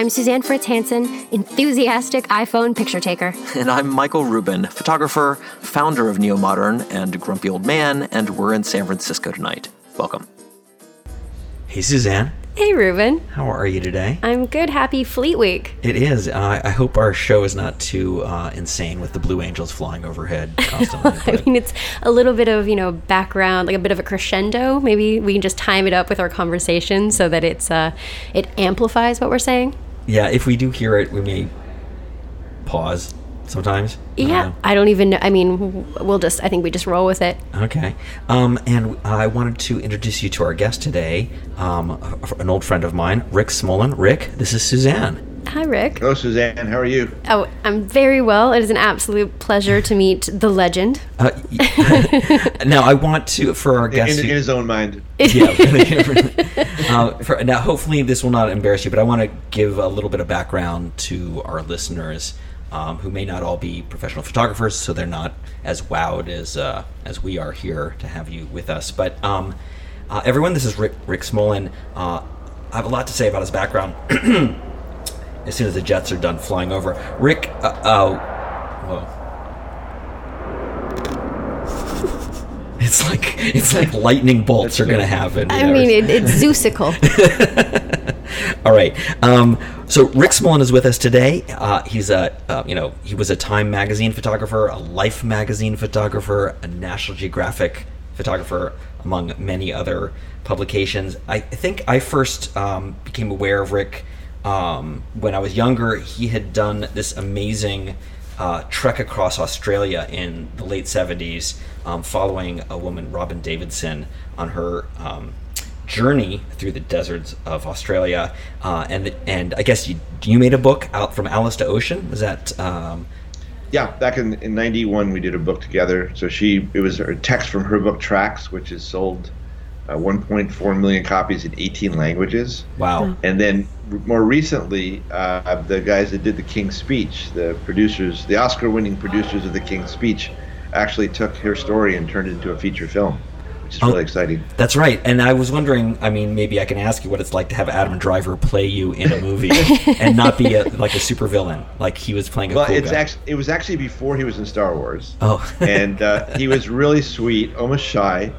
I'm Suzanne Fritz Hansen, enthusiastic iPhone picture taker. And I'm Michael Rubin, photographer, founder of Neo Modern, and Grumpy Old Man, and we're in San Francisco tonight. Welcome. Hey, Suzanne. Hey, Rubin. How are you today? I'm good. Happy Fleet Week. It is. Uh, I hope our show is not too uh, insane with the Blue Angels flying overhead constantly. I mean, it's a little bit of, you know, background, like a bit of a crescendo. Maybe we can just time it up with our conversation so that it's uh, it amplifies what we're saying. Yeah, if we do hear it, we may pause sometimes. I Yeah. I don't even know. I mean, we'll just, I think we just roll with it. Okay. Um, and I wanted to introduce you to our guest today, um, an old friend of mine, Rick Smolan. Rick, this is Suzanne. Hi, Rick. Hello, Suzanne. How are you? Oh, I'm very well. It is an absolute pleasure to meet the legend. Uh, now, I want to, for our In, guest. in who- his own mind. yeah. uh, for, now, hopefully, this will not embarrass you, but I want to give a little bit of background to our listeners um, who may not all be professional photographers, so they're not as wowed as uh, as we are here to have you with us. But um, uh, everyone, this is Rick Rick Smolan. Uh, I have a lot to say about his background. as soon as the jets are done flying over, Rick. Uh, uh, whoa. It's like it's like lightning bolts are gonna happen. I mean, it, it's Zeusical. All right. Um, so Rick Smolan is with us today. Uh, he's a, uh, you know, he was a Time magazine photographer, a Life magazine photographer, a National Geographic photographer, among many other publications. I think I first um, became aware of Rick um, when I was younger. He had done this amazing uh, trek across Australia in the late 70s, um, following a woman, Robyn Davidson, on her. Um, journey through the deserts of Australia, uh, and and I guess you you made a book out from Alice to Ocean. Was that? Um, Yeah, back in, in 91, we did a book together. So she, it was a text from her book Tracks, which has sold uh, 1.4 million copies in 18 languages. wow. And then r- more recently, uh, the guys that did the King's Speech, the producers, the Oscar winning producers of the King's Speech, actually took her story and turned it into a feature film, which is Oh. really exciting. That's right. And I was wondering. I mean, maybe I can ask you what it's like to have Adam Driver play you in a movie and not be a, like a supervillain, like he was playing a Well, cool it's guy. actually it was actually before he was in Star Wars. Oh. and uh, he was really sweet, almost shy.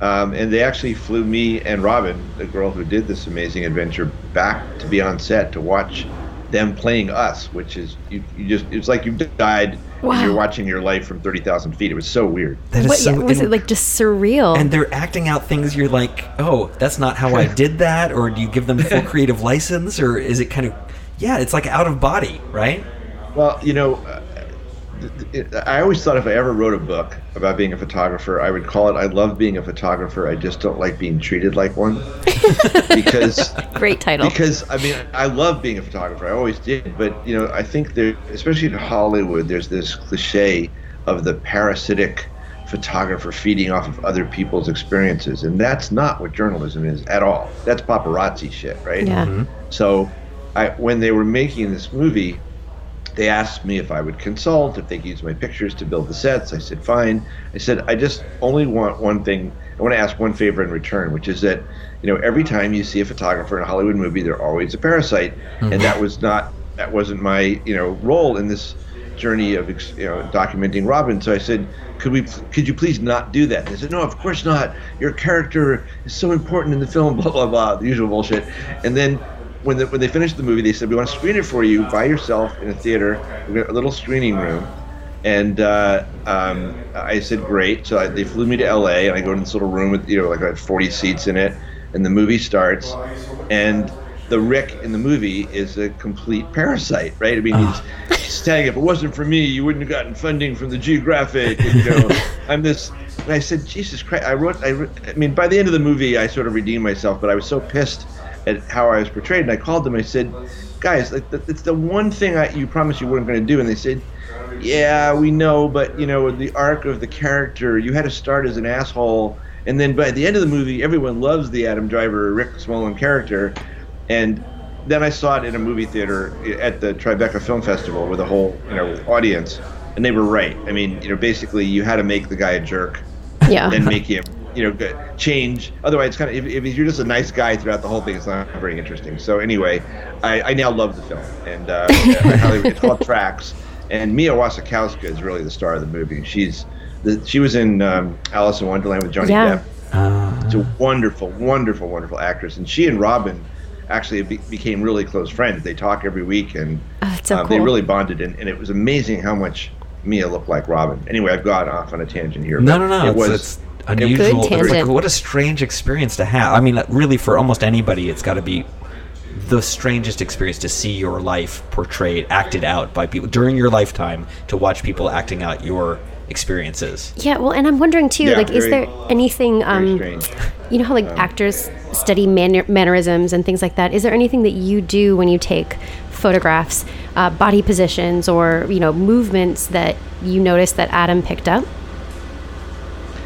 Um, and they actually flew me and Robyn, the girl who did this amazing adventure, back to be on set to watch them playing us, which is you, you just it's like you died Wow. and you're watching your life from thirty thousand feet. It was so weird. That is What, so. yeah, was it like just surreal? and they're acting out things you're like, oh, that's not how I did that, or do you give them full creative license, or is it kind of, yeah, it's like out of body, right? Well, you know, uh, th- th- I always thought if I ever wrote a book about being a photographer, I would call it "I love being a photographer. I just don't like being treated like one," because Great title. because I mean I love being a photographer. I always did, but you know I think there, especially in Hollywood, there's this cliche of the parasitic photographer feeding off of other people's experiences, and that's not what journalism is at all. That's paparazzi shit, right? yeah. Mm-hmm. So, I when they were making this movie, they asked me if I would consult, if they could use my pictures to build the sets. I said, fine. I said, I just only want one thing. I want to ask one favor in return, which is that, you know, every time you see a photographer in a Hollywood movie, they're always a parasite, mm-hmm. and that was not, that wasn't my, you know, role in this journey of, you know, documenting Robyn. So I said, could we, could you please not do that? They said, no, of course not. Your character is so important in the film, blah blah blah, the usual bullshit. And then when the, when they finished the movie, they said, we want to screen it for you by yourself in a theater, We've got a little screening room. And uh, um, I said, great. So I, they flew me to LA, and I go to this little room with, you know, like I had 40 seats in it, and the movie starts, and the Rick in the movie is a complete parasite, right? I mean, he's, he's saying, if it wasn't for me, you wouldn't have gotten funding from the Geographic. And, you know, I'm this. And I said, Jesus Christ! I wrote. I, wrote- I mean, by the end of the movie, I sort of redeemed myself, but I was so pissed at how I was portrayed. And I called them. I said, guys, like, it's the one thing I, you promised you weren't going to do. And they said, yeah, we know, but you know, the arc of the character, you had to start as an asshole, and then by the end of the movie, everyone loves the Adam Driver, Rick Smolan character, and then I saw it in a movie theater at the Tribeca Film Festival with a whole you know audience, and they were right. I mean, you know, basically, you had to make the guy a jerk, Yeah. and make him you know change. Otherwise, it's kind of if, if you're just a nice guy throughout the whole thing, it's not very interesting. So anyway, I, I now love the film, and uh, I highly, it's called Tracks. And Mia Wasikowska is really the star of the movie. She's the, she was in um, Alice in Wonderland with Johnny Yeah. Depp. Uh, She's a wonderful, wonderful, wonderful actress, and she and Robyn actually be- became really close friends. They talk every week, and Oh, so uh, they really bonded. And, and it was amazing how much Mia looked like Robyn. Anyway, I've gone off on a tangent here. no, no, no. It It's, was it's unusual. Good It's like, what a strange experience to have. I mean, really, for almost anybody, it's got to be the strangest experience to see your life portrayed, acted out by people during your lifetime. To watch people acting out your experiences. Yeah, well, and I'm wondering too, Yeah, like, is there anything, um, you know how like actors study manner- mannerisms and things like that? Is there anything that you do when you take photographs, uh, body positions, or you know movements that you notice that Adam picked up?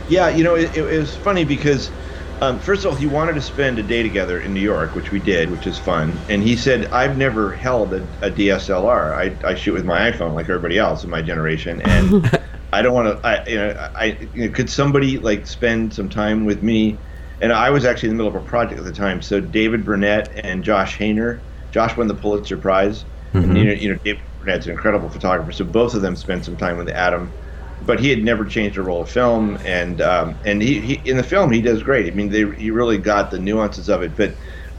Yeah, you know, it, it was funny because, um, first of all, he wanted to spend a day together in New York, which we did, which is fun. And he said, I've never held a, a DSLR. I, I shoot with my iPhone like everybody else in my generation. And I don't want to, I, you know, I, you know, could somebody like spend some time with me? And I was actually in the middle of a project at the time. So David Burnett and Josh Haner, Josh won the Pulitzer Prize. And, you know, you know, David Burnett's an incredible photographer. So both of them spent some time with Adam but he had never changed a roll of film, and um, and he, he in the film he does great. I mean, they he really got the nuances of it. But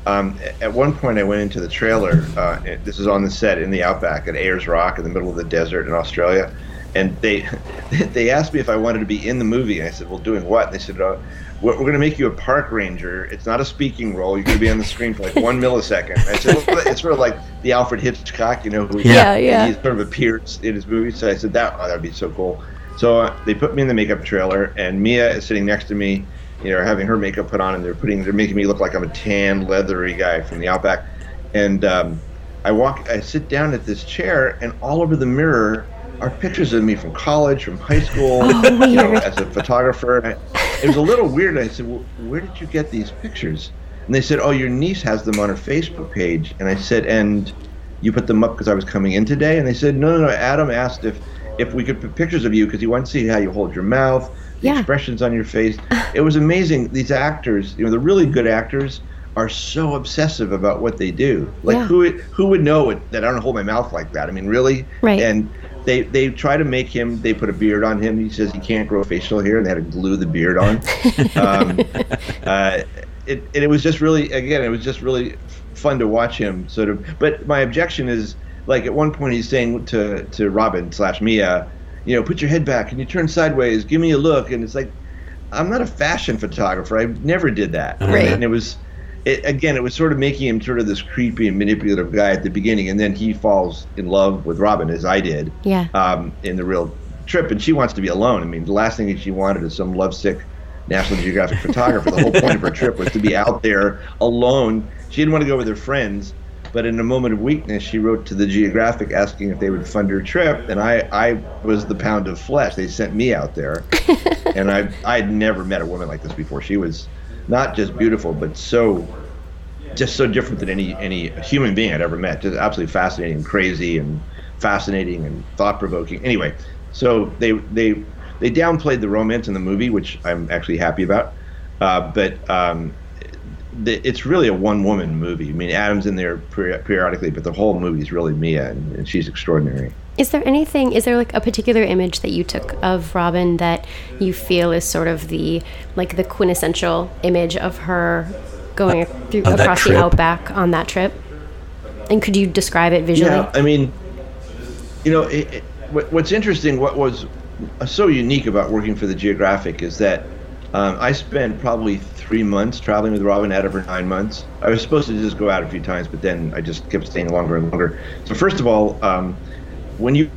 um, at one point, I went into the trailer. Uh, this is on the set in the outback at Ayers Rock in the middle of the desert in Australia, and they they asked me if I wanted to be in the movie, and I said, "Well, doing what?" And they said. Uh, we're, going to make you a park ranger. It's not a speaking role. You're going to be on the screen for like one millisecond. I said, well, it's sort of like the Alfred Hitchcock, you know, who Yeah, yeah. he sort of appears in his movies. So I said, that oh, that would be so cool. So uh, they put me in the makeup trailer, and Mia is sitting next to me, you know, having her makeup put on, and they're putting, they're making me look like I'm a tan, leathery guy from the Outback. And um, I walk, I sit down at this chair, and all over the mirror are pictures of me from college, from high school, Oh, you know, as a photographer. I, it was a little weird. I said, well, "Where did you get these pictures?" And they said, "Oh, your niece has them on her Facebook page." And I said, "And you put them up because I was coming in today?" And they said, "No, no, no. Adam asked if if we could put pictures of you because he wanted to see how you hold your mouth, the Yeah. expressions on your face." It was amazing. These actors, you know, the really good actors. Are so obsessive about what they do. Like Yeah. who would- who would know it, that I don't hold my mouth like that? I mean, really? Right. And they they try to make him. They put a beard on him. He says he can't grow facial hair, and they had to glue the beard on. um, uh, it and it was just really again, it was just really fun to watch him sort of. But my objection is like at one point he's saying to to Robyn slash Mia, you know, put your head back and you turn sideways. Give me a look, and it's like. I'm not a fashion photographer. I never did that. Right. And it was, it, again, it was sort of making him sort of this creepy and manipulative guy at the beginning, and then he falls in love with Robyn as I did Yeah. um, in the real trip, and she wants to be alone. I mean, the last thing that she wanted is some lovesick National Geographic photographer. The whole point of her trip was to be out there alone. She didn't want to go with her friends, but in a moment of weakness, she wrote to the Geographic asking if they would fund her trip, and I, I was the pound of flesh. They sent me out there, and I, I had never met a woman like this before. She was not just beautiful, but so just so different than any any human being I'd ever met. Just absolutely fascinating, and crazy, and fascinating and thought provoking. Anyway, so they they they downplayed the romance in the movie, which I'm actually happy about. Uh, but um, it's really a one woman movie. I mean, Adam's in there periodically, but the whole movie is really Mia, and, and she's extraordinary. Is there anything? Is there like a particular image that you took of Robyn that you feel is sort of the like the quintessential image of her going uh, through across the outback on that trip? And could you describe it visually? Yeah, I mean, you know, it, it, what, what's interesting, what was so unique about working for the Geographic is that um, I spent probably three months traveling with Robyn out of her nine months. I was supposed to just go out a few times, but then I just kept staying longer and longer. So first of all, um, when you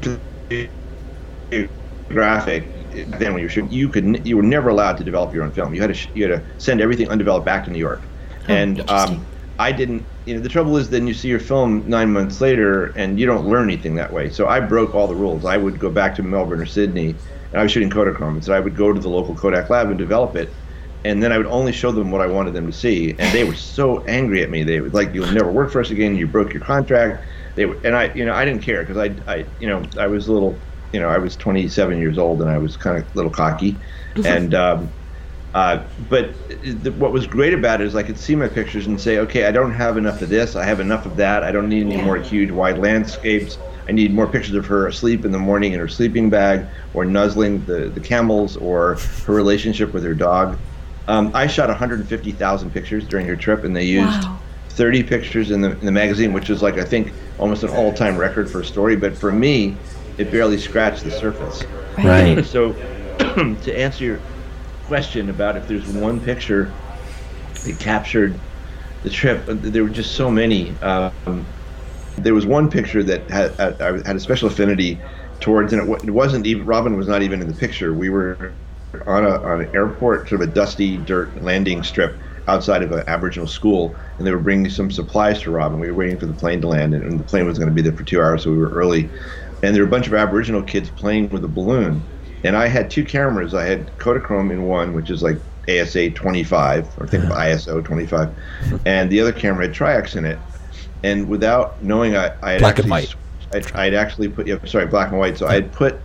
graphic then when you were shooting, you could you were never allowed to develop your own film. You had to you had to send everything undeveloped back to New York, and um. I didn't. You know, the trouble is, then you see your film nine months later, and you don't learn anything that way. So I broke all the rules. I would go back to Melbourne or Sydney, and I was shooting Kodachrome, and so I would go to the local Kodak lab and develop it, and then I would only show them what I wanted them to see, and they were so angry at me. They would like, "You'll never work for us again. You broke your contract." They were, and I, you know, I didn't care because I, I, you know, I was a little, you know, I was 27 years old, and I was kind of a little cocky, and. Um, uh, but the, what was great about it is I could see my pictures and say, okay, I don't have enough of this. I have enough of that. I don't need any Yeah. more huge, wide landscapes. I need more pictures of her asleep in the morning in her sleeping bag, or nuzzling the, the camels, or her relationship with her dog. Um, I shot 150,000 pictures during her trip, and they used Wow. 30 pictures in the, in the magazine, which is like I think almost an all-time record for a story. But for me, it barely scratched the surface. Right. So, to answer your question about if there's one picture that captured the trip, there were just so many. Um, there was one picture that had, had, I had a special affinity towards, and it, it wasn't even Robyn was not even in the picture. We were on a on an airport, sort of a dusty dirt landing strip outside of an Aboriginal school, and they were bringing some supplies to Robyn. We were waiting for the plane to land, and, and the plane was going to be there for two hours, so we were early. And there were a bunch of Aboriginal kids playing with a balloon, and I had two cameras. I had Kodachrome in one, which is like ASA 25, or think of ISO 25, and the other camera had Tri-X in it. And without knowing, I, I had Black and actually white. I'd, I'd actually put, yeah, sorry, black and white. So I had put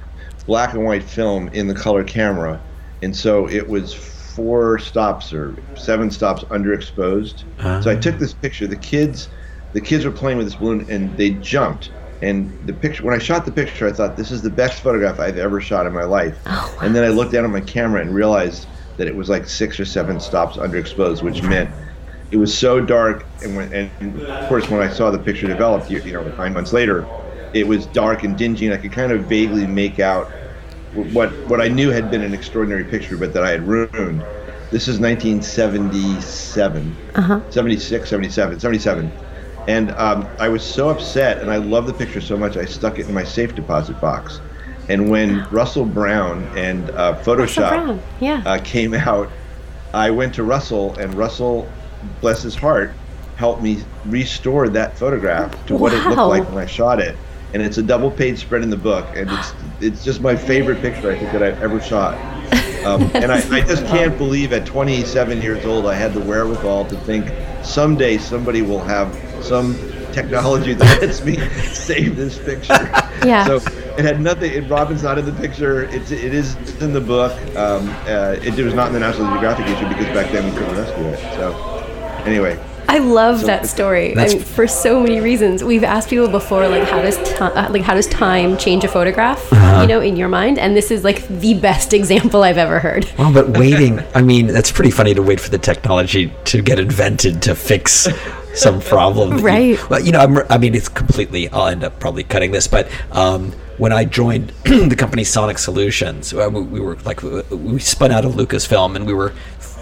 black and white film in the color camera, and so it was four stops or seven stops underexposed. So I took ah. this picture. The kids, the kids were playing with this balloon, and they jumped. And the picture, when I shot the picture, I thought this is the best photograph I've ever shot in my life. Oh. And then I looked down at my camera and realized that it was like six or seven stops underexposed, which meant it was so dark. And when and of course when I saw the picture develop you, you know nine months later it was dark and dingy and I could kind of vaguely make out what what I knew had been an extraordinary picture but that I had ruined. This is 1977 uh-huh. 76 77 77 and um, I was so upset and I love the picture so much I stuck it in my safe deposit box and when Russell Brown and uh, Photoshop Brown, yeah. uh, came out, I went to Russell, and Russell, bless his heart, helped me restore that photograph to what it looked like when I shot it. And it's a double-page spread in the book, and it's it's just my favorite picture I think that I've ever shot. Um, and I, I just can't believe at 27 years old I had the wherewithal to think someday somebody will have some technology that lets me save this picture. Yeah. So it had nothing. It, Robyn's not in the picture. It's it is in the book. Um, uh, it, was not in the National Geographic issue because back then we couldn't rescue it. So anyway, I love So that story. I mean, for so many reasons. We've asked people before, like, how does ti uh, like how does time change a photograph? Uh-huh. You know, in your mind, and this is like the best example I've ever heard. Well, but waiting, I mean, that's pretty funny to wait for the technology to get invented to fix some problem. that you- Right. well, you know, I'm, I mean, it's completely, I'll end up probably cutting this, but um, when I joined the company Sonic Solutions, uh, we, we were like, we spun out of Lucasfilm and we were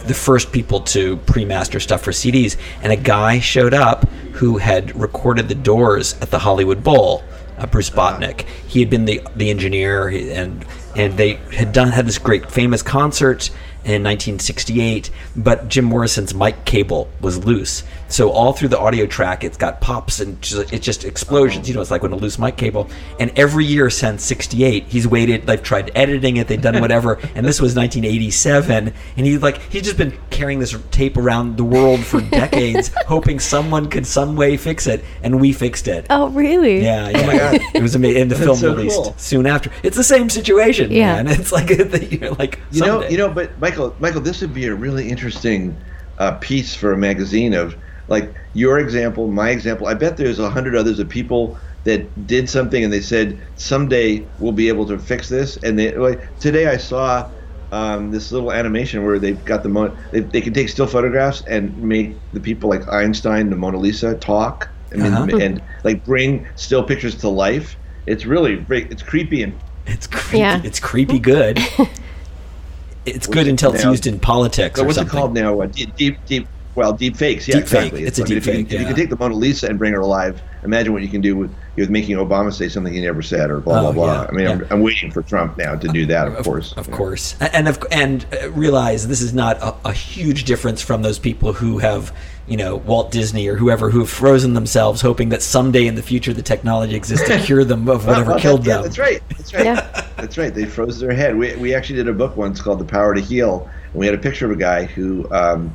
the first people to pre-master stuff for CDs. And a guy showed up who had recorded the doors at the Hollywood Bowl uh, Bruce Botnick. He had been the the engineer, and and they had done had this great famous concert in 1968. But Jim Morrison's mic cable was loose, so all through the audio track, it's got pops and just, it's just explosions. You know, it's like when a loose mic cable. And every year since '68, he's waited. They've tried editing it, they've done whatever, and this was 1987, and he's like he's just been carrying this tape around the world for decades, hoping someone could some way fix it, and we fixed it. Oh, really? Yeah. Oh my god, it was amazing. And the film so released cool. soon after. It's the same situation. Yeah. man. It's like you're like you know, you know, but Michael, Michael, this would be a really interesting uh, piece for a magazine of like your example, my example. I bet there's a hundred others of people that did something and they said someday we'll be able to fix this. And they like today I saw um, this little animation where they've got the mo- they, they can take still photographs and make the people like Einstein, the Mona Lisa talk. I mean, Uh-huh. and like bring still pictures to life. It's really. It's creepy and it's creepy. Yeah. It's creepy good. it's good until it's used in politics So or what's something. it called now? Uh, deep, deep, deep, Well, deep fakes, yeah, Deep fake. exactly. It's a I mean, deep if you, fake, If you can take the Mona Lisa and bring her alive, imagine what you can do with, with making Obama say something he never said or blah Oh, blah blah. yeah, I mean, yeah. I'm, I'm waiting for Trump now to do that, of, course. Of course, and of, and uh, realize this is not a, a huge difference from those people who have, you know, Walt Disney or whoever who have frozen themselves, hoping that someday in the future the technology exists to cure them of whatever Well, killed that- yeah, them. That's right. That's right. Yeah. That's right. They froze their head. We, we actually did a book once called The Power to Heal, and we had a picture of a guy who um,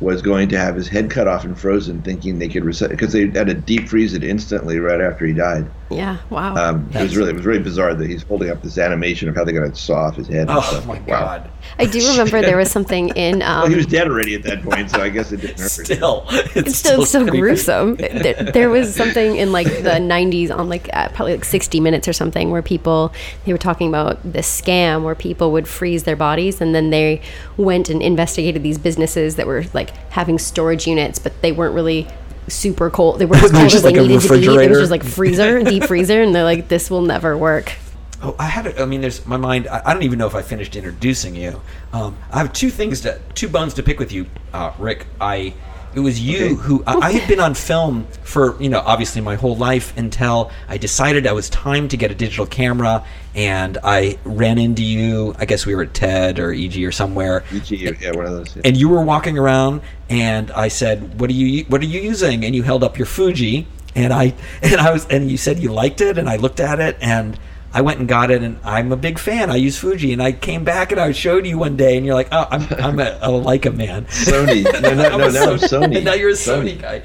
was going to have his head cut off and frozen, thinking they could reset because they had to deep freeze it instantly right after he died. Yeah. Wow. Um, it was really it was really bizarre that he's holding up this animation of how they're going to saw off his head. Oh my Wow. god! I do remember there was something in. Um, Well, he was dead already at that point, so I guess it didn't hurt. Still, it's, it's still so creepy. gruesome. There, there was something in like the 90s on like uh, probably like 60 Minutes or something where people they were talking about this scam where people would freeze their bodies and then they went and investigated these businesses that were like having storage units, but they weren't really super cold. They weren't as cold as just they like a needed to be. It was refrigerator. just like freezer, deep freezer, and they're like, this will never work. Oh, I had it. I mean, there's my mind. I, I don't even know if I finished introducing you. Um, I have two things to, two bones to pick with you, uh, Rick. I, it was you Okay. who I, I had been on film for you know obviously my whole life until I decided I was time to get a digital camera, and I ran into you. I guess we were at TED or EG or somewhere, EG, Yeah, one of those. yeah. and you were walking around and I said, "What are you what are you using?" and you held up your Fuji and I and I was and you said you liked it and I looked at it and I went and got it and I'm a big fan. I use Fuji and I came back and I showed you one day and you're like, "Oh, I'm I'm a, a Leica man." Sony. No, no, no, no, Sony. Now you're a Sony, guy.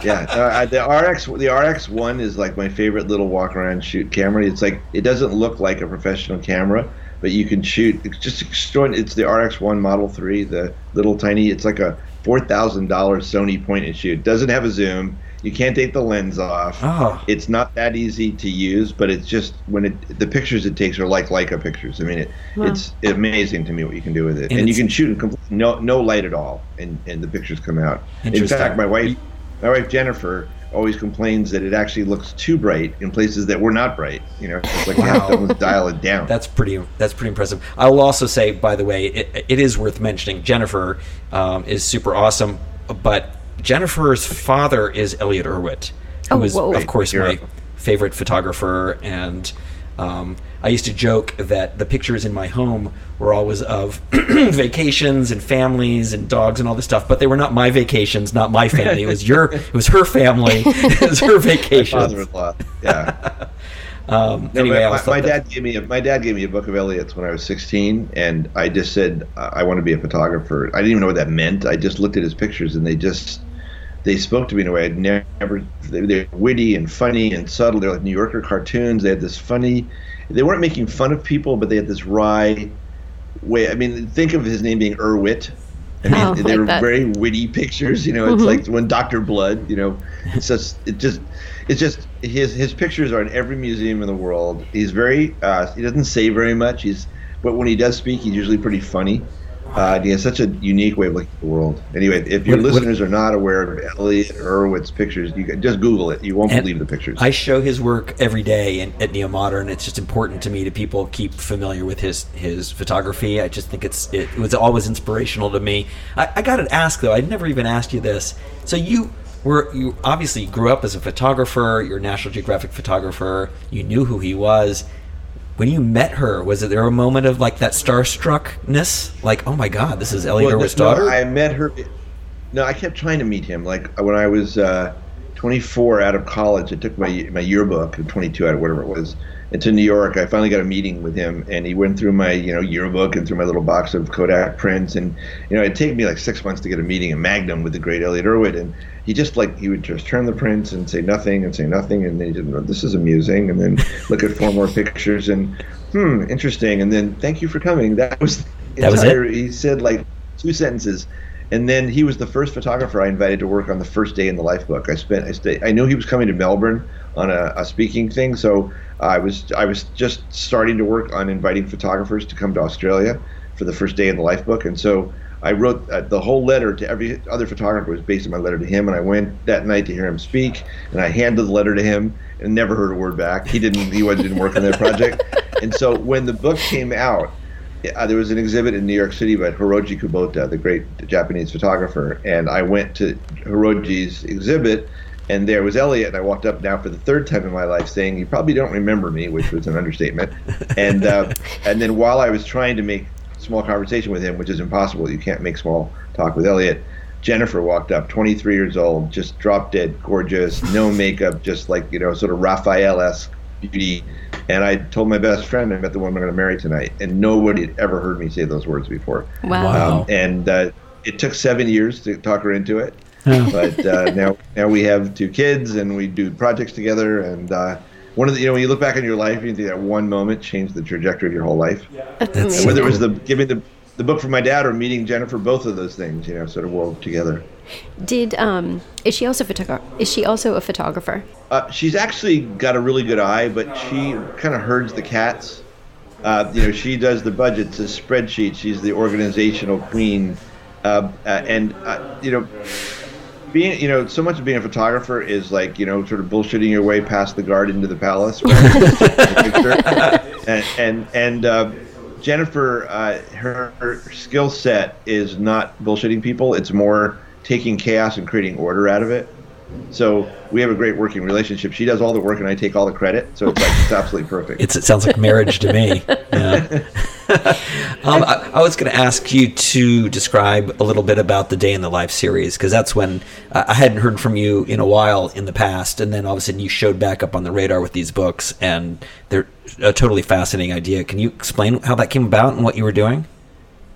yeah, uh, the RX the RX one is like my favorite little walk around shoot camera. It's like it doesn't look like a professional camera, but you can shoot. It's just extraordinary. It's the RX one Model Three, the little tiny. It's like a four thousand dollars Sony point and shoot. Doesn't have a zoom. You can't take the lens off. Oh. It's not that easy to use, but it's just when it the pictures it takes are like Leica pictures. I mean, it it's amazing to me what you can do with it, And and, you can shoot in complete, no no light at all, and and the pictures come out. In fact, my wife my wife Jennifer always complains that it actually looks too bright in places that were not bright. You know, it's like you have to dial it down. That's pretty. That's pretty impressive. I will also say, by the way, it, it is worth mentioning. Jennifer um, is super awesome, but Jennifer's father is Elliott Erwitt, who Oh, is, whoa. of course, You're- my favorite photographer. And um, I used to joke that the pictures in my home were always of vacations and families and dogs and all this stuff, but they were not my vacations, not my family. It was your. It was her family. it was her vacation. father-in-law. Yeah. Um, No, anyway, my, always my, my dad gave me a, my dad gave me a book of Elliott's when I was 16, and I just said I want to be a photographer. I didn't even know what that meant. I just looked at his pictures, and they just they spoke to me in a way I'd never. They, they're witty and funny and subtle. They're like New Yorker cartoons. They had this funny. They weren't making fun of people, but they had this wry way. I mean, think of his name being Erwitt. I mean, Oh, they like were that. very witty pictures. You know, it's like when Doctor Blood. You know, it's just it just it's just his his pictures are in every museum in the world. He's very uh, he doesn't say very much. He's but when he does speak, he's usually pretty funny. Uh, he has such a unique way of looking at the world. Anyway, if your What- what- listeners are not aware of Elliott Erwitt's pictures, you can, just Google it. You won't believe the pictures. I show his work every day in, at Neo Modern. It's just important to me to people keep familiar with his his photography. I just think it's it, was always inspirational to me. I, I got to ask though. I'd never even asked you this. So you were you obviously grew up as a photographer. You're a National Geographic photographer. You knew who he was. When you met her, was it there a moment of like that starstruckness? Like, oh my God, this is Elliott Well, Erwitt's no, daughter. I met her. No, I kept trying to meet him. Like when I was uh, 24 out of college, I took my my yearbook, 22 out of whatever it was, into New York. I finally got a meeting with him, and he went through my you know yearbook and through my little box of Kodak prints, and you know it'd take me like six months to get a meeting in Magnum with the great Elliott Erwitt, and he just like he would just turn the prints and say nothing and say nothing, and then he didn't know this is amusing, and then look at four more pictures and hmm interesting, and then thank you for coming. That was That was it? He said like two sentences. And then he was the first photographer I invited to work on the first day in the life book. I spent I stay, I knew he was coming to Melbourne on a, a speaking thing, so I was I was just starting to work on inviting photographers to come to Australia for the first day in the life book, and so I wrote uh, the whole letter to every other photographer was based on my letter to him, and I went that night to hear him speak, and I handed the letter to him and never heard a word back. He didn't he didn't work on that project, and so when the book came out, uh, there was an exhibit in New York City by Hiroji Kubota, the great Japanese photographer, and I went to Hiroji's exhibit, and there was Elliott, and I walked up now for the third time in my life, saying, "You probably don't remember me," which was an understatement, and uh, and then while I was trying to make small conversation with him, which is impossible, you can't make small talk with Elliott. Jennifer walked up, 23 years old, just drop dead gorgeous, no makeup, just like you know, sort of Raphael-esque beauty. And I told my best friend I met the woman I'm going to marry tonight, and nobody had ever heard me say those words before. Wow. Wow. Um, and uh, it took seven years to talk her into it, but uh, now now we have two kids and we do projects together. And uh, one of the you know when you look back on your life, you think that one moment changed the trajectory of your whole life. That's That's amazing. Whether it was the giving the the book from my dad or meeting Jennifer, both of those things, you know, sort of wove together. Did um is she also photographer? Is she also a photographer? Uh, she's actually got a really good eye, but she kind of herds the cats. Uh, you know, she does the budgets, the spreadsheets. She's the organizational queen, uh, uh, and uh, you know, being you know, so much of being a photographer is like you know, sort of bullshitting your way past the guard into the palace. Right? and and, and uh, Jennifer, uh, her, her skill set is not bullshitting people. It's more taking chaos and creating order out of it. So we have a great working relationship. She does all the work and I take all the credit. So it's like it's absolutely perfect. It's, it sounds like marriage to me. Yeah. um, I, I was going to ask you to describe a little bit about the Day in the Life series because that's when uh, I hadn't heard from you in a while in the past, and then all of a sudden you showed back up on the radar with these books, and they're a totally fascinating idea. Can you explain how that came about and what you were doing?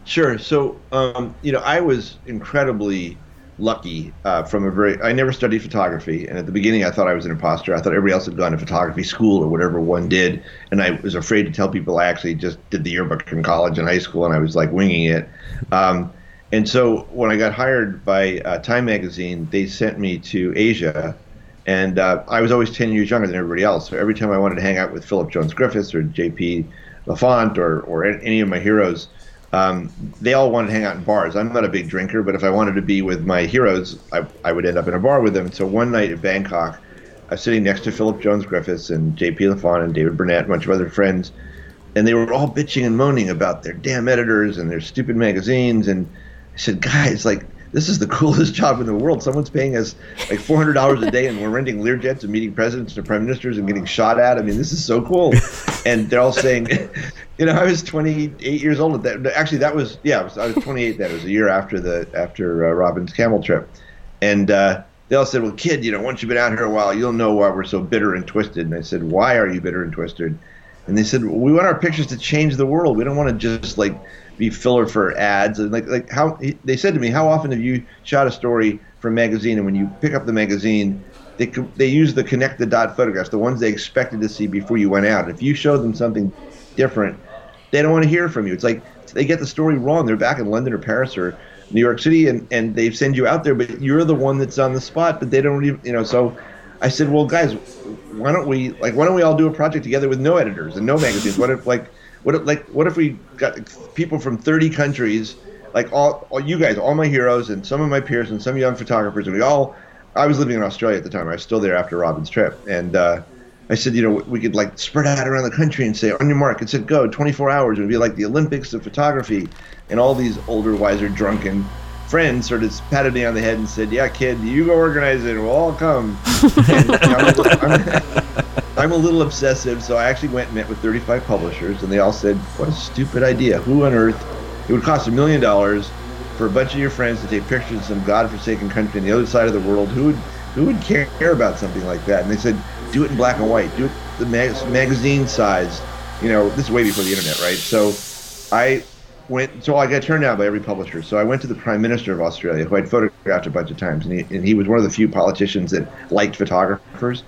Sure. So, um, you know, I was incredibly lucky uh, from a very. I never studied photography, and at the beginning, I thought I was an imposter. I thought everybody else had gone to photography school or whatever one did, and I was afraid to tell people I actually just did the yearbook in college and high school, and I was like winging it. Um, and so, when I got hired by uh, Time Magazine, they sent me to Asia. And uh, I was always 10 years younger than everybody else. So every time I wanted to hang out with Philip Jones Griffiths or J.P. Laffont or, or any of my heroes, um, they all wanted to hang out in bars. I'm not a big drinker, but if I wanted to be with my heroes, I, I would end up in a bar with them. So one night in Bangkok, I was sitting next to Philip Jones Griffiths and J.P. Laffont and David Burnett, a bunch of other friends, and they were all bitching and moaning about their damn editors and their stupid magazines. And I said, guys, like, this is the coolest job in the world. Someone's paying us like four hundred dollars a day, and we're renting Learjets and meeting presidents and prime ministers and getting shot at. I mean, this is so cool. And they're all saying, you know, I was 28 years old at that. Actually, that was yeah, I was, was 28. That was a year after the after uh, Robyn's camel trip, and uh, they all said, well, kid, you know, once you've been out here a while, you'll know why we're so bitter and twisted. And I said, why are you bitter and twisted? And they said, well, we want our pictures to change the world. We don't want to just like be filler for ads. And like like how they said to me how often have you shot a story for a magazine and when you pick up the magazine they they use the connect the dot photographs the ones they expected to see before you went out. If you show them something different they don't want to hear from you. It's like they get the story wrong. They're back in London or Paris or New York City and and they send you out there but you're the one that's on the spot but they don't even you know so I said well guys why don't we like why don't we all do a project together with no editors and no magazines? What if like what if, like what if we got people from 30 countries, like all, all you guys, all my heroes, and some of my peers, and some young photographers, and we all. I was living in Australia at the time. I was still there after Robyn's trip, and uh, I said, you know, we could like spread out around the country and say, on your mark, and said, go. 24 hours. It would be like the Olympics of photography, and all these older, wiser, drunken friends sort of patted me on the head and said, "Yeah, kid, you go organize it. We'll all come." and, know, I'm, I'm a little obsessive, so I actually went and met with 35 publishers, and they all said, "What a stupid idea! Who on earth? It would cost a million dollars for a bunch of your friends to take pictures of some godforsaken country on the other side of the world. Who would who would care about something like that?" And they said, "Do it in black and white. Do it the mag- magazine size. You know, this is way before the internet, right?" So, I went. So I got turned down by every publisher. So I went to the Prime Minister of Australia, who I'd photographed a bunch of times, and he, and he was one of the few politicians that liked photographers.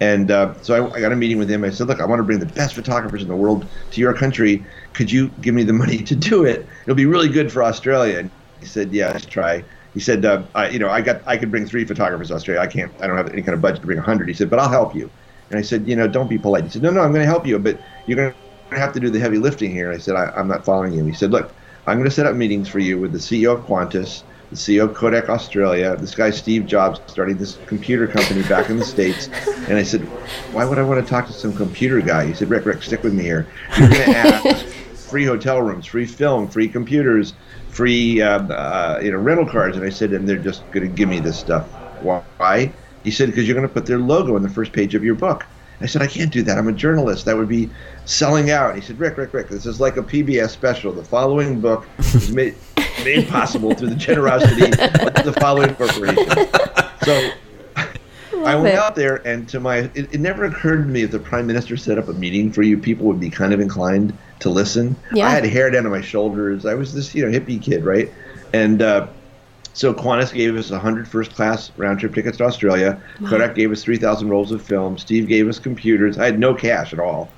And uh, so I, I, got a meeting with him. I said, "Look, I want to bring the best photographers in the world to your country. Could you give me the money to do it? It'll be really good for Australia." And he said, "Yeah, let's try." He said, uh, I, "You know, I got I could bring three photographers to Australia. I can't. I don't have any kind of budget to bring hundred. He said, "But I'll help you." And I said, "You know, don't be polite." He said, "No, no, I'm going to help you, but you're going to have to do the heavy lifting here." And I said, I, "I'm not following you." He said, "Look, I'm going to set up meetings for you with the CEO of Qantas." The CEO of Kodak Australia, this guy Steve Jobs starting this computer company back in the States. And I said, why would I want to talk to some computer guy? He said, Rick, Rick, stick with me here. You're going to ask free hotel rooms, free film, free computers, free uh, uh, you know rental cars. And I said, and they're just going to give me this stuff. Why? He said, because you're going to put their logo on the first page of your book. I said, I can't do that. I'm a journalist. That would be selling out. He said, Rick, Rick, Rick, this is like a PBS special. The following book was made, made possible through the generosity of the following corporation. So I went out there, and to my, it, it never occurred to me if the prime minister set up a meeting for you, people would be kind of inclined to listen. Yeah. I had hair down to my shoulders. I was this, you know, hippie kid, right? And uh, so Qantas gave us 100 first class round trip tickets to Australia. Kodak gave us 3,000 rolls of film. Steve gave us computers. I had no cash at all.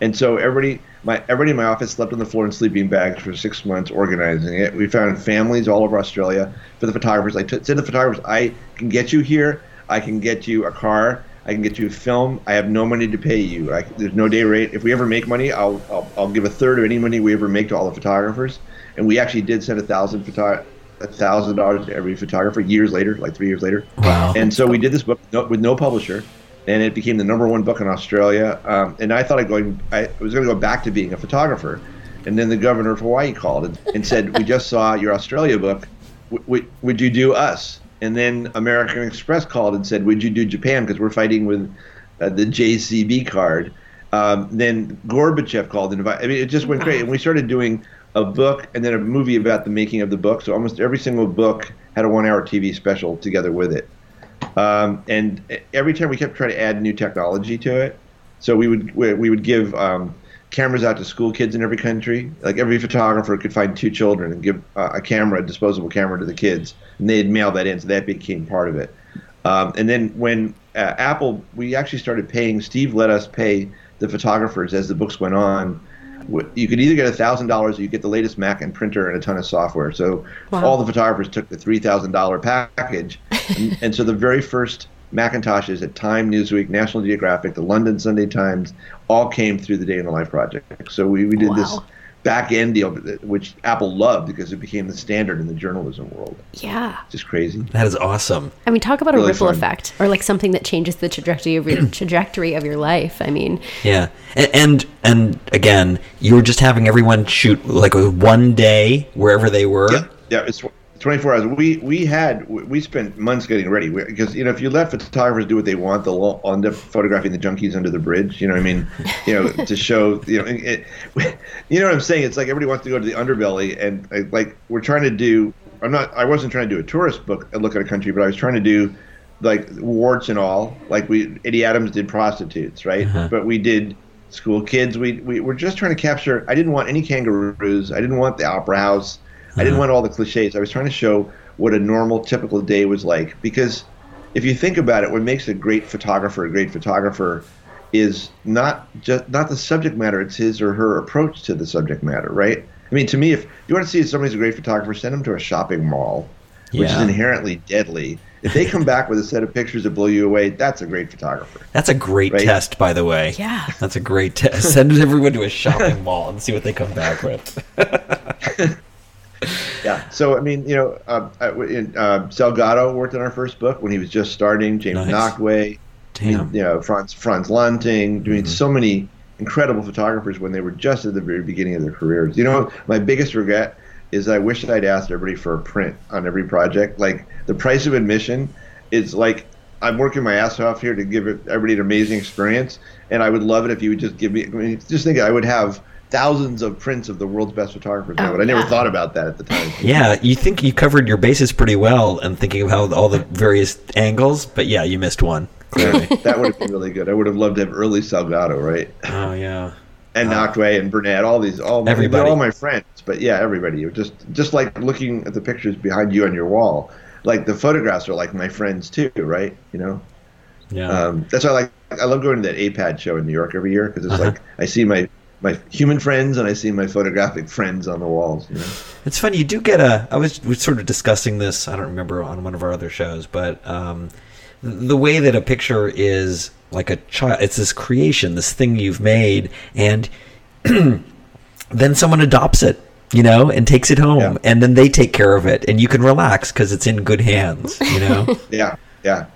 And so everybody, my everybody in my office slept on the floor in sleeping bags for six months organizing it. We found families all over Australia for the photographers. I t- said to the photographers, I can get you here. I can get you a car. I can get you a film. I have no money to pay you. I, there's no day rate. If we ever make money, I'll, I'll I'll give a third of any money we ever make to all the photographers. And we actually did send a thousand photo- a thousand dollars to every photographer years later, like three years later. Wow. And so we did this book no, with no publisher, and it became the number one book in Australia. Um, and I thought going, I was going to go back to being a photographer. And then the governor of Hawaii called and, and said, "We just saw your Australia book. W- w- would you do us?" And then American Express called and said, "Would you do Japan? Because we're fighting with uh, the JCB card." Um, then Gorbachev called and invited. I mean, it just went great. And we started doing a book and then a movie about the making of the book. So almost every single book had a one-hour TV special together with it. Um, and every time we kept trying to add new technology to it. So we would we would give um, cameras out to school kids in every country. Like every photographer could find two children and give uh, a camera, a disposable camera, to the kids, and they'd mail that in. So that became part of it. Um, and then when uh, Apple, we actually started paying. Steve let us pay the photographers as the books went on. You could either get a thousand dollars, or you get the latest Mac and printer and a ton of software. So Wow. all the photographers took the three thousand dollar package, and, and so the very first Macintoshes at Time, Newsweek, National Geographic, the London Sunday Times, all came through the Day in the Life project. So we, we did this Wow. back end deal, which Apple loved because it became the standard in the journalism world. Yeah. Just crazy. That is awesome. I mean, talk about a ripple fun. effect, or like something that changes the trajectory of your trajectory of your life. I mean, Yeah, and, and and again, you were just having everyone shoot like one day wherever they were. Yeah, yeah, it's 24 hours. We we had we spent months getting ready because you know if you let photographers do what they want, they'll end up photographing the junkies under the bridge. You know what I mean? You know to show you know it, you know what I'm saying? It's like everybody wants to go to the underbelly, and uh, like we're trying to do. I'm not. I wasn't trying to do a tourist book a look at a country, but I was trying to do like warts and all. Like we Eddie Adams did prostitutes, right? But we did school kids. We we were just trying to capture. I didn't want any kangaroos. I didn't want the opera house. I didn't uh-huh. want all the cliches. I was trying to show what a normal, typical day was like. Because if you think about it, what makes a great photographer a great photographer is not just not the subject matter; it's his or her approach to the subject matter, right? I mean, to me, if you want to see if somebody's a great photographer, send them to a shopping mall, which is inherently deadly. If they come back with a set of pictures that blow you away, that's a great photographer. That's a great Right? test, by the way. Yeah. that's a great test. Send everyone to a shopping mall and see what they come back with. Yeah. So I mean, you know, uh, in, uh, Salgado worked on our first book when he was just starting. James Nice. Nachtwey, Damn. you know, Frans Frans Lanting, doing so many incredible photographers when they were just at the very beginning of their careers. You know, my biggest regret is I wish I'd asked everybody for a print on every project. Like the price of admission is like I'm working my ass off here to give everybody an amazing experience, and I would love it if you would just give me. I mean, just think I would have thousands of prints of the world's best photographers now, Oh, but I never yeah. thought about that at the time. Yeah, you think you covered your bases pretty well and thinking of how all the various angles, but yeah, you missed one. Clearly. that would have been really good. I would have loved to have early Salgado, right? oh yeah. And Nachtwey and Burnett, all these, all Everybody. they're all my friends. But yeah, everybody. You're just just like looking at the pictures behind you on your wall. Like the photographs are like my friends too, right? You know. Yeah. Um, that's why I like. I love going to that AIPAD show in New York every year because it's Uh-huh. like I see my my human friends and I see my photographic friends on the walls. You know. It's funny. You do get a. I was, sort of discussing this. I don't remember on one of our other shows, but um, the way that a picture is like a child. It's this creation, this thing you've made, and then someone adopts it, you know, and takes it home, Yeah. and then they take care of it, and you can relax because it's in good hands, you know. Yeah, yeah.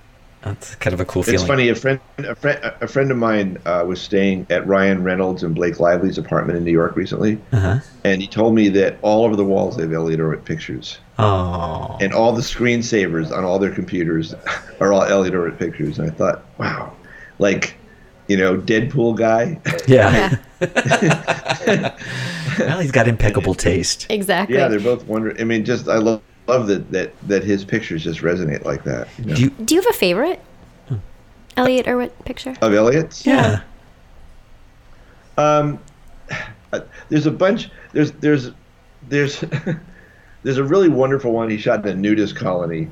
That's kind of a cool feeling. It's funny. A friend, a friend, a friend of mine uh, was staying at Ryan Reynolds and Blake Lively's apartment in New York recently, Uh-huh. and he told me that all over the walls they have Elliott Erwitt pictures, Oh, and all the screensavers on all their computers are all Elliott Erwitt pictures. And I thought, wow, like, you know, Deadpool guy. yeah. well, he's got impeccable taste. Exactly. yeah, they're both wonderful. I mean, just I love love that that that his pictures just resonate like that. you know. Do you, Do you have a favorite Elliott Erwitt picture? of Elliott's? yeah. Um, uh, there's a bunch. There's there's there's there's a really wonderful one he shot in a nudist colony,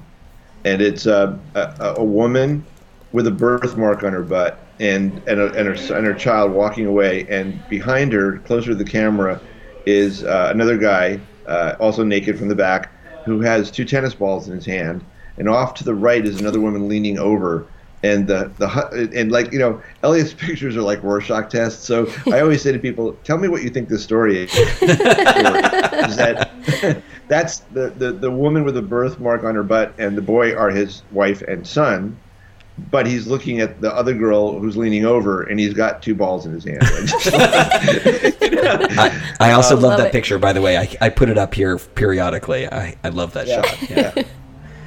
and it's uh, a, a woman with a birthmark on her butt and and, a, and her and her child walking away, and behind her, closer to the camera, is uh, another guy, uh, also naked from the back, who has two tennis balls in his hand, and off to the right is another woman leaning over. And the the and like you know, Elliott's pictures are like Rorschach tests. So I always say to people, "Tell me what you think this story is." is that that's the, the the woman with a birthmark on her butt, and the boy are his wife and son. But he's looking at the other girl who's leaning over, and he's got two balls in his hand. I, I also love, Love that it. picture, by the way. I, I put it up here periodically. I, I love that Yeah. shot. Yeah.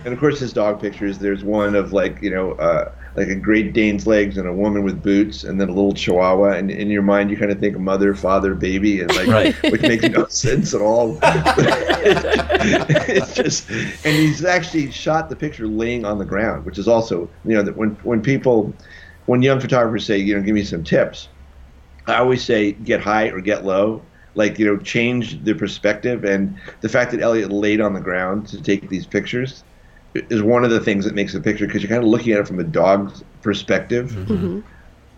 and of course, his dog pictures. There's one of like you know, uh, like a Great Dane's legs and a woman with boots, and then a little Chihuahua. And in your mind, you kind of think mother, father, baby, and like, Right. which makes no sense at all. it's just, and he's actually shot the picture laying on the ground, which is also, you know, that when when people, when young photographers say, you know, give me some tips, I always say get high or get low. Like you know, change the perspective, and the fact that Elliott laid on the ground to take these pictures is one of the things that makes the picture because you're kind of looking at it from a dog's perspective.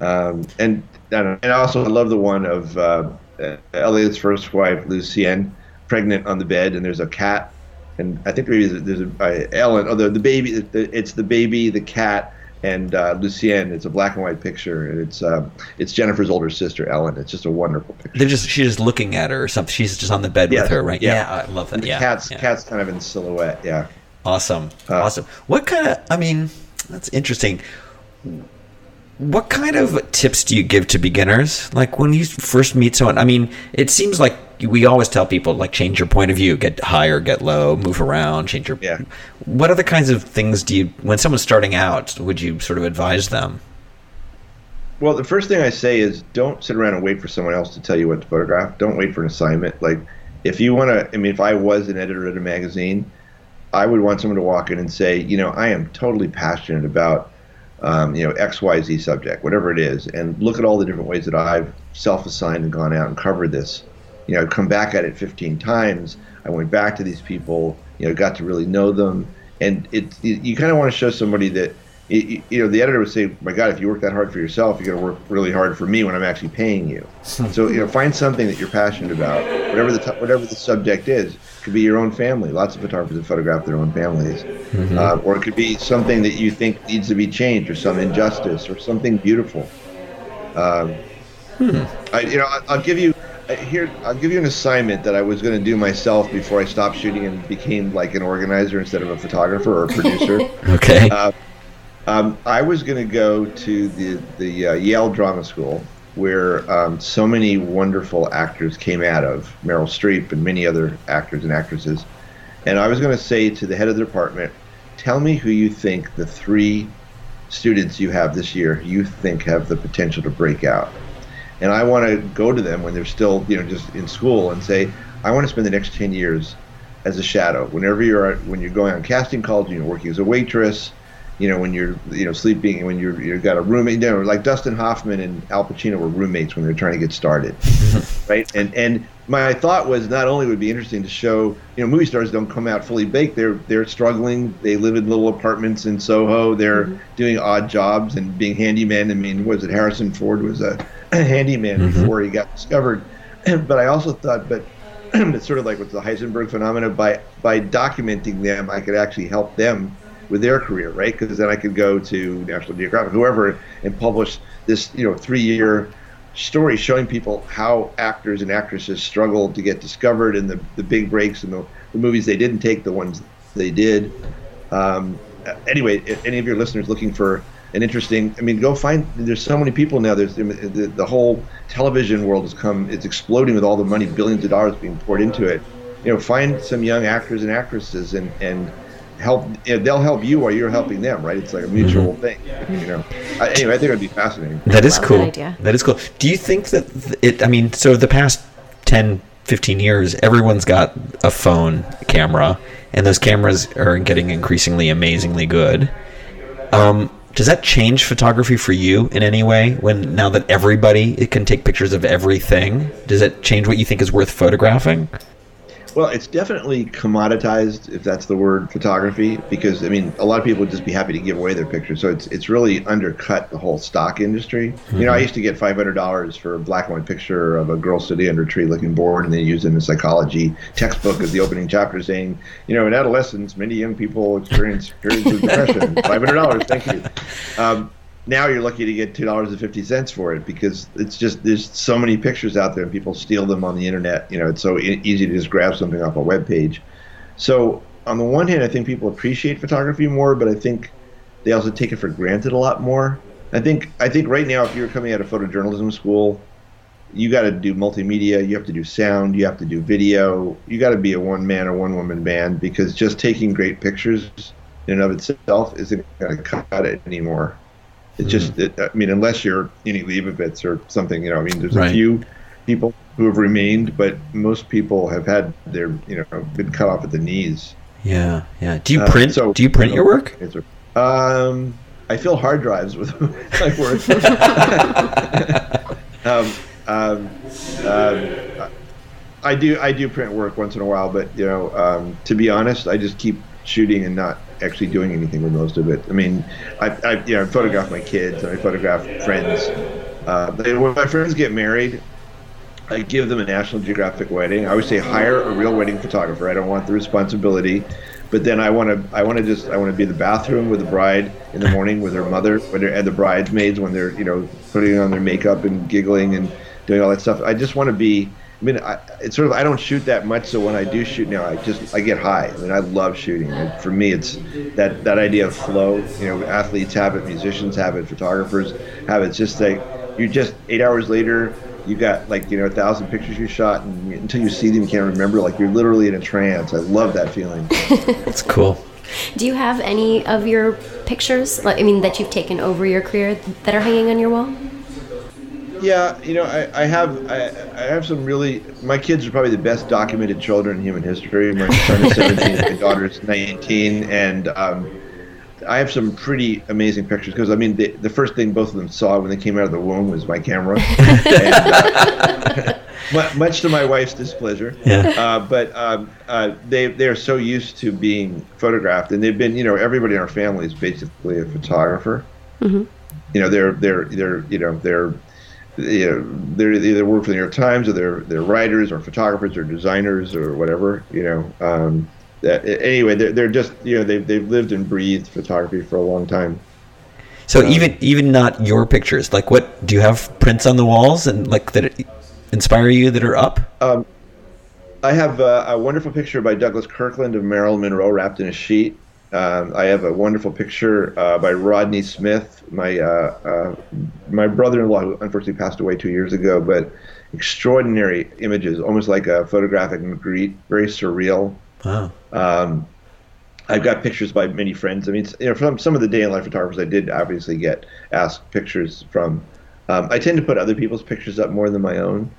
Um, and I and also I love the one of uh, uh, Elliott's first wife, Lucienne, pregnant on the bed, and there's a cat, and I think maybe there's a uh, Ellen. Oh, the, the baby. The, it's the baby, the cat, and uh, Lucienne. It's a black and white picture, and it's uh, it's Jennifer's older sister, Ellen. It's just a wonderful picture. They're just she's just looking at her or something. She's just on the bed Yeah, with her, right? yeah. I love that. And the yeah, cat's yeah. cat's kind of in silhouette. Yeah. Awesome. Uh, awesome. What kind of, I mean, that's interesting. What kind of tips do you give to beginners? Like when you first meet someone, I mean, it seems like we always tell people, like, change your point of view, get higher, get low, move around, change your. Yeah. What other kinds of things do you, when someone's starting out, would you sort of advise them? Well, the first thing I say is don't sit around and wait for someone else to tell you what to photograph. Don't wait for an assignment. Like, if you want to, I mean, if I was an editor at a magazine, I would want someone to walk in and say, you know, I am totally passionate about, um, you know, X, Y, Z subject, whatever it is, and look at all the different ways that I've self-assigned and gone out and covered this. You know, I've come back at it 15 times. I went back to these people, you know, got to really know them, and it, you, you kind of want to show somebody that you, you know, the editor would say, "My God, if you work that hard for yourself, you're going to work really hard for me when I'm actually paying you." so, you know, find something that you're passionate about, whatever the t- whatever the subject is. Could be your own family. Lots of photographers have photographed their own families, uh, or it could be something that you think needs to be changed, or some injustice, or something beautiful. Um, I, you know, I, I'll give you here. I'll give you an assignment that I was going to do myself before I stopped shooting and became like an organizer instead of a photographer or a producer. Okay. Uh, um, I was going to go to the the uh, Yale Drama School, where um, so many wonderful actors came out of Meryl Streep and many other actors and actresses, and I was going to say to the head of the department, "Tell me who you think the three students you have this year you think have the potential to break out." And I want to go to them when they're still, you know, just in school and say, "I want to spend the next ten years as a shadow. Whenever you're when you're going on casting calls, you're working as a waitress." You know, when you're, you know, sleeping, when you're, you've got a roommate, you know, like Dustin Hoffman and Al Pacino were roommates when they were trying to get started, right? And and my thought was not only would it be interesting to show, you know, movie stars don't come out fully baked. They're they're struggling. They live in little apartments in Soho. They're mm-hmm. doing odd jobs and being handyman. I mean, was it Harrison Ford was a handyman mm-hmm. before he got discovered? but I also thought, but it's sort of like with the Heisenberg phenomenon. By by documenting them, I could actually help them with their career, right? Because then I could go to National Geographic, whoever, and publish this, you know, three-year story showing people how actors and actresses struggled to get discovered and the, the big breaks and the, the movies they didn't take, the ones they did. Um, anyway, if any of your listeners looking for an interesting, I mean, go find. There's so many people now. There's the, the whole television world has come. It's exploding with all the money, billions of dollars being poured into it. You know, find some young actors and actresses and and help. They'll help you while you're helping them. Right? It's like a mutual thing. You know. I, anyway, I think it'd be fascinating. That is Love cool. idea. That is cool. Do you think that it? I mean, so the past 10, 15 years, everyone's got a phone camera, and those cameras are getting increasingly amazingly good. Um, does that change photography for you in any way? When now that everybody can take pictures of everything, does it change what you think is worth photographing? Well, it's definitely commoditized, if that's the word, photography. Because I mean, a lot of people would just be happy to give away their pictures, so it's it's really undercut the whole stock industry. You know, I used to get five hundred dollars for a black and white picture of a girl sitting under a tree looking bored, and they use it in a psychology textbook as the opening chapter, saying, you know, in adolescence, many young people experience periods of depression. Five hundred dollars, thank you. Um, now you're lucky to get two dollars and fifty cents for it because it's just there's so many pictures out there and people steal them on the internet. You know, it's so easy to just grab something off a web page. So on the one hand, I think people appreciate photography more, but I think they also take it for granted a lot more. I think I think right now, if you're coming out of photojournalism school, you got to do multimedia, you have to do sound, you have to do video, you got to be a one man or one woman band because just taking great pictures in and of itself isn't going to cut it anymore. It's just, it, I mean, unless you're Annie Leibovitz or something, you know, I mean, there's Right. a few people who have remained, but most people have had their, you know, been cut off at the knees. Yeah, yeah. Do you Uh, print? so- do you print your work? Um, I fill hard drives with my work. um, um, um, I do I do print work once in a while, but you know, um, to be honest, I just keep shooting and not actually doing anything with most of it. I mean, I, I you know, I photograph my kids and I photograph friends. Uh, they, when my friends get married, I give them a National Geographic wedding. I always say hire a real wedding photographer. I don't want the responsibility, but then I want to I want to just I want to be in the bathroom with the bride in the morning with her mother when and the bridesmaids when they're you know putting on their makeup and giggling and doing all that stuff. I just want to be. I mean, I, it's sort of I don't shoot that much, so when I do shoot now, I just I get high. I mean, I love shooting. And for me, it's that that idea of flow. You know, athletes have it, musicians have it, photographers have it. It's just like you just eight hours later, you got like you know a thousand pictures you shot, and until you see them, you can't remember. Like you're literally in a trance. I love that feeling. That's cool. Do you have any of your pictures, like, I mean, that you've taken over your career that are hanging on your wall? Yeah, you know, I, I have I, I have some really. My kids are probably the best documented children in human history. My son is 17, my daughter's 19, and um, I have some pretty amazing pictures because I mean, the, the first thing both of them saw when they came out of the womb was my camera, and, uh, much to my wife's displeasure. Yeah. Uh, but um, uh, they they are so used to being photographed, and they've been, you know, everybody in our family is basically a photographer. You know, they're they're they're you know they're you know, they're they either work for the New York Times or they're they're writers or photographers or designers or whatever. You know, um, that, anyway, they're, they're just you know they've they've lived and breathed photography for a long time. So even even not your pictures, like what do you have prints on the walls and like that inspire you that are up? I have uh, a wonderful picture by Douglas Kirkland of Marilyn Monroe wrapped in a sheet. Um, I have a wonderful picture uh, by Rodney Smith, my uh, uh, my brother-in-law, who unfortunately passed away two years ago. But extraordinary images, almost like a photographic Magritte, very surreal. Wow. Um, I've got pictures by many friends. I mean, you know, from some of the day in life photographers, I did obviously get asked pictures from. Um, I tend to put other people's pictures up more than my own,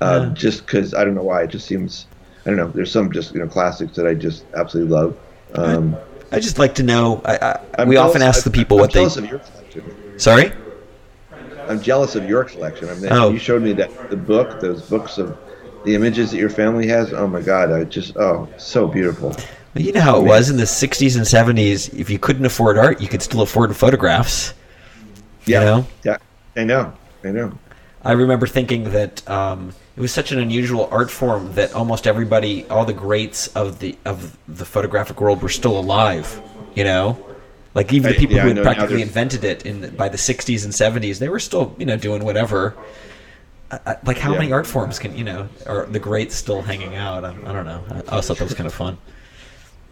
uh, Yeah. just because I don't know why. It just seems, I don't know. There's some just you know classics that I just absolutely love. Um, I just like to know. I, I, we jealous- often ask the people I'm what they. jealous of your collection. Sorry. I'm jealous of your collection. I mean, Oh. you showed me that the book, those books of the images that your family has. Oh my God! I just oh, so beautiful. Well, you know how it was in the '60s and '70s. If you couldn't afford art, you could still afford photographs. Yeah, You know? yeah, I know, I know. I remember thinking that um, it was such an unusual art form that almost everybody, all the greats of the of the photographic world, were still alive. You know, like even the I- people yeah, who had practically invented it in by the '60s and '70s, they were still you know doing whatever. I- I- Like how Yeah. many art forms can you know, are the greats still hanging out? I, I don't know. I, I always thought that was kind of fun.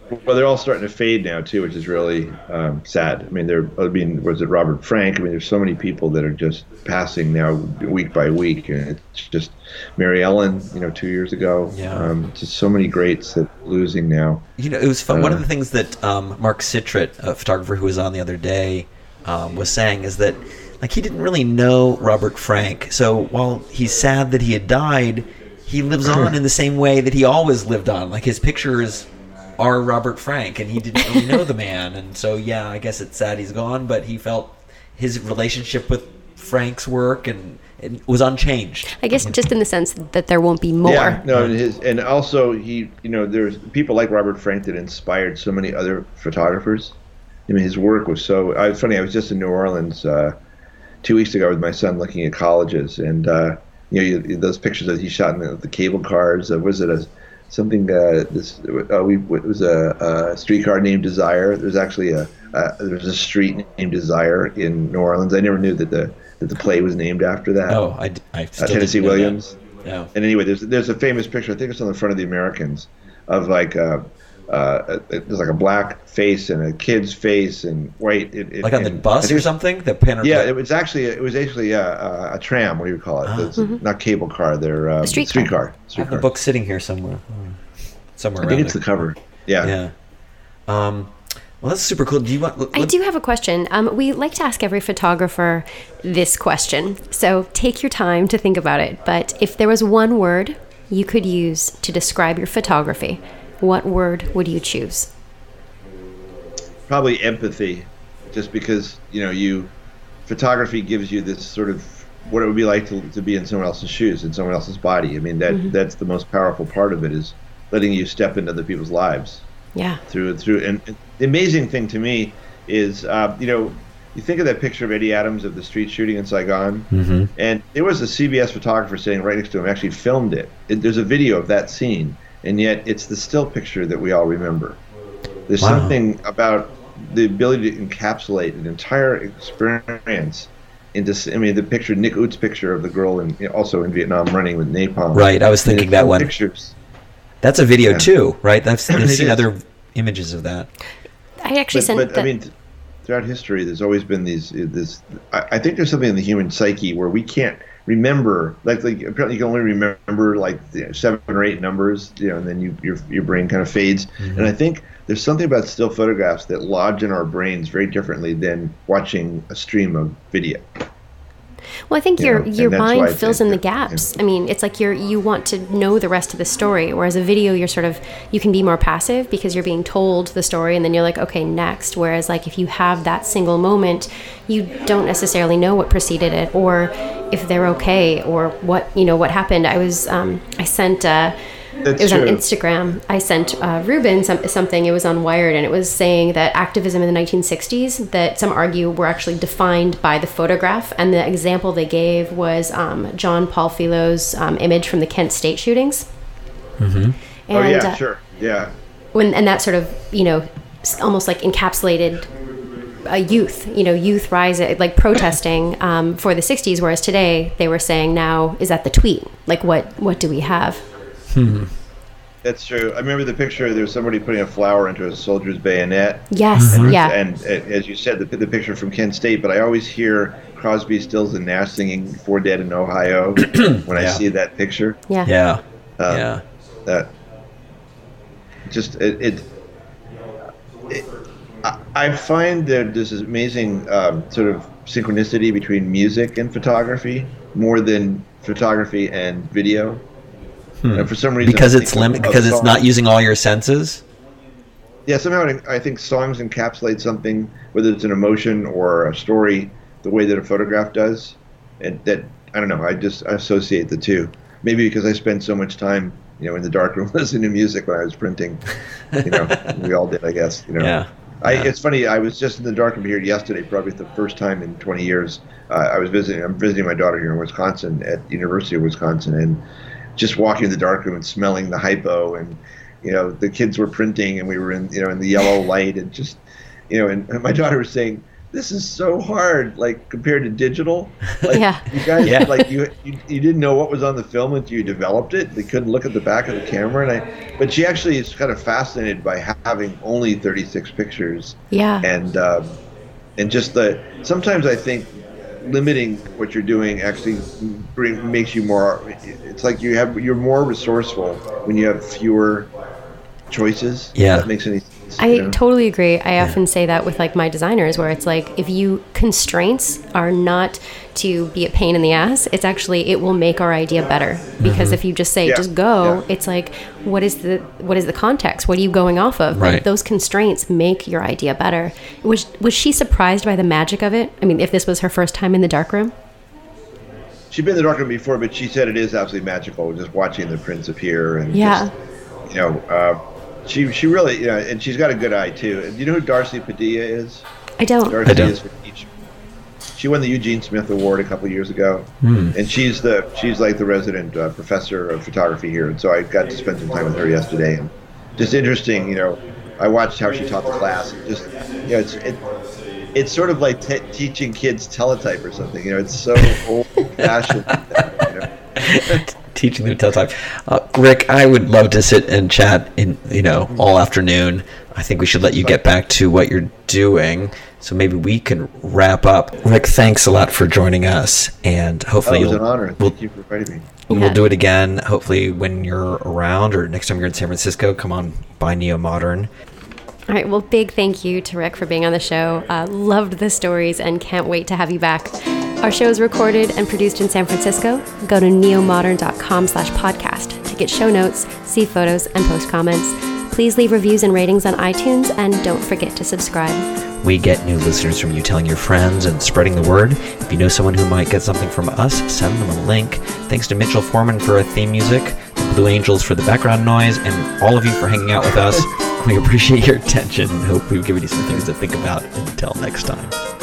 Well, they're all starting to fade now too, which is really um, sad. I mean, there. I mean, was it Robert Frank? I mean, there's so many people that are just passing now, week by week, and it's just Mary Ellen. You know, two years ago. Yeah. Um, just so many greats that are losing now. You know, it was fun. One of Uh. the things that um, Mark Citrit, a photographer who was on the other day, um, was saying is that like he didn't really know Robert Frank. So while he's sad that he had died, he lives on in the same way that he always lived on. Like his pictures are Robert Frank, and he didn't really know the man. And so yeah, I guess it's sad he's gone, but he felt his relationship with Frank's work and it was unchanged. I guess just in the sense that there won't be more. Yeah, no, and his and also he, you know, there's people like Robert Frank that inspired so many other photographers. I mean, his work was so. I was funny. I was just in New Orleans uh, two weeks ago with my son, looking at colleges, and uh, you know, you, those pictures that he shot in the, the cable cars. Uh, was it a something? Uh, this uh, we it was a, a streetcar named Desire. There's actually a uh, there's a street named Desire in New Orleans. I never knew that the that the play was named after that. Oh, I, I still uh, Tennessee know that. Williams. Yeah. And anyway, there's there's a famous picture. I think it's on the front of the Americans, of like uh, uh, there's like a black face and a kid's face and white. It, it, Like on the and bus or something. The panor- Yeah, it was actually it was actually a, a, a tram. What do you call it? Ah. It's Not cable car. They're um, streetcar. streetcar. I have the book sitting here somewhere. Somewhere I around think it's there. the cover. Yeah. Yeah. Um, well, that's super cool. Do you want? I do have a question. Um, we like to ask every photographer this question. So take your time to think about it. But if there was one word you could use to describe your photography, what word would you choose? probably empathy just because you know you photography gives you this sort of what it would be like to, to be in someone else's shoes in someone else's body i mean that that's the most powerful part of it is letting you step into other people's lives Yeah. through and through and, and the amazing thing to me is uh, you know you think of that picture of eddie adams of the street shooting in saigon Mhm. and there was a cbs photographer sitting right next to him actually filmed it. it there's a video of that scene and yet it's the still picture that we all remember there's Wow. something about the ability to encapsulate an entire experience into. I mean, the picture, Nick Ut's picture of the girl in also in Vietnam running with napalm. Right, I was thinking that one. Pictures. That's a video Yeah. too, right? That's I've seen other images of that. I actually But, sent but the, I mean, th- throughout history, there's always been these. Uh, this, I, I think there's something in the human psyche where we can't remember. Like, like apparently, you can only remember like you know, seven or eight numbers, you know, and then you, your your brain kind of fades. Mm-hmm. And I think there's something about still photographs that lodge in our brains very differently than watching a stream of video. Well, I think you your know, your mind fills in the gaps. I mean, it's like you're you want to know the rest of the story, whereas a video you're sort of you can be more passive because you're being told the story, and then you're like, okay, next. Whereas like if you have that single moment, you don't necessarily know what preceded it, or if they're okay, or what you know what happened. I was um, I sent. Uh, That's it was on. Instagram. I sent uh, Rubin some, something. It was on Wired, and it was saying that activism in the 1960s, that some argue were actually defined by the photograph. And the example they gave was um, John Paul Filo's um, image from the Kent State shootings. Mm-hmm. And, oh yeah, uh, sure, yeah. when and that sort of you know almost like encapsulated a youth you know youth rising like protesting um, for the 60s whereas today they were saying now is that the tweet like what what do we have That's true. I remember the picture. There was somebody putting a flower into a soldier's bayonet. yes yeah And, and as you said, the, the picture from Kent State, but I always hear Crosby, Stills, and Nash singing "Four Dead in Ohio" when I see that picture. yeah Yeah. Um, yeah. That just it. it, it I, I find that there's this amazing um, sort of synchronicity between music and photography more than photography and video. And for some reason, Hmm. Because it's think lim- because it's not using all your senses. yeah, somehow I think songs encapsulate something, whether it's an emotion or a story, the way that a photograph does. And that I don't know. I just I associate the two. Maybe because I spent so much time, you know, in the darkroom listening to music when I was printing. You know, we all did, I guess. You know. Yeah. I, it's funny. I was just in the darkroom here yesterday, probably the first time in 20 years. Uh, I was visiting. I'm visiting my daughter here in Wisconsin at University of Wisconsin, and just walking in the darkroom and smelling the hypo, and you know the kids were printing, and we were in you know in the yellow light, and just you know, and, and my daughter was saying, this is so hard, like compared to digital. Like, Yeah. You guys, Yeah. like you, you, you didn't know what was on the film until you developed it. They couldn't look at the back of the camera, and I. But she actually is kind of fascinated by having only 36 pictures, Yeah. and um, and just the. Sometimes I think limiting what you're doing actually bring, makes you more. It's like you have you're more resourceful when you have fewer choices. if Yeah. that makes any sense. I you know? totally agree. I often say that with like my designers, where it's like if you constraints are not to be a pain in the ass, it's actually it will make our idea better. Because if you just say Yeah, just go, yeah. it's like what is the what is the context? What are you going off of? Right. Like those constraints make your idea better. Was was she surprised by the magic of it? I mean, if this was her first time in the darkroom, She'd been in the darkroom before, but she said it is absolutely magical. Just watching the prints appear and Yeah. just, you know, uh, she she really you know, and she's got a good eye too. And you know who Darcy Padilla is? I don't. Darcy I don't. is from each. She won the Eugene Smith Award a couple years ago, Hmm. and she's the she's like the resident uh, professor of photography here. And so I got to spend some time with her yesterday, and just interesting. You know, I watched how she taught the class. And just you know, it's it, it's sort of like te- teaching kids teletype or something. You know, it's so old fashioned. You know? teaching them teletype. Uh, Rick, I would love to sit and chat in you know all afternoon. I think we should let you get back to what you're doing. So maybe we can wrap up. Rick, thanks a lot for joining us, and Oh, hopefully it was you'll, an honor. we'll, Thank you for inviting me. we'll Yeah. do it again. Hopefully when you're around or next time you're in San Francisco, come on by Neo Modern. All right. Well, big thank you to Rick for being on the show. Uh, loved the stories and can't wait to have you back. Our show is recorded and produced in San Francisco. Go to neomodern.com slash podcast to get show notes, see photos, and post comments. Please leave reviews and ratings on iTunes and don't forget to subscribe. We get new listeners from you telling your friends and spreading the word. If you know someone who might get something from us, send them a link. Thanks to Mitchell Foreman for our theme music, the Blue Angels for the background noise, and all of you for hanging out with us. We appreciate your attention and hope we've given you some things to think about. Until next time.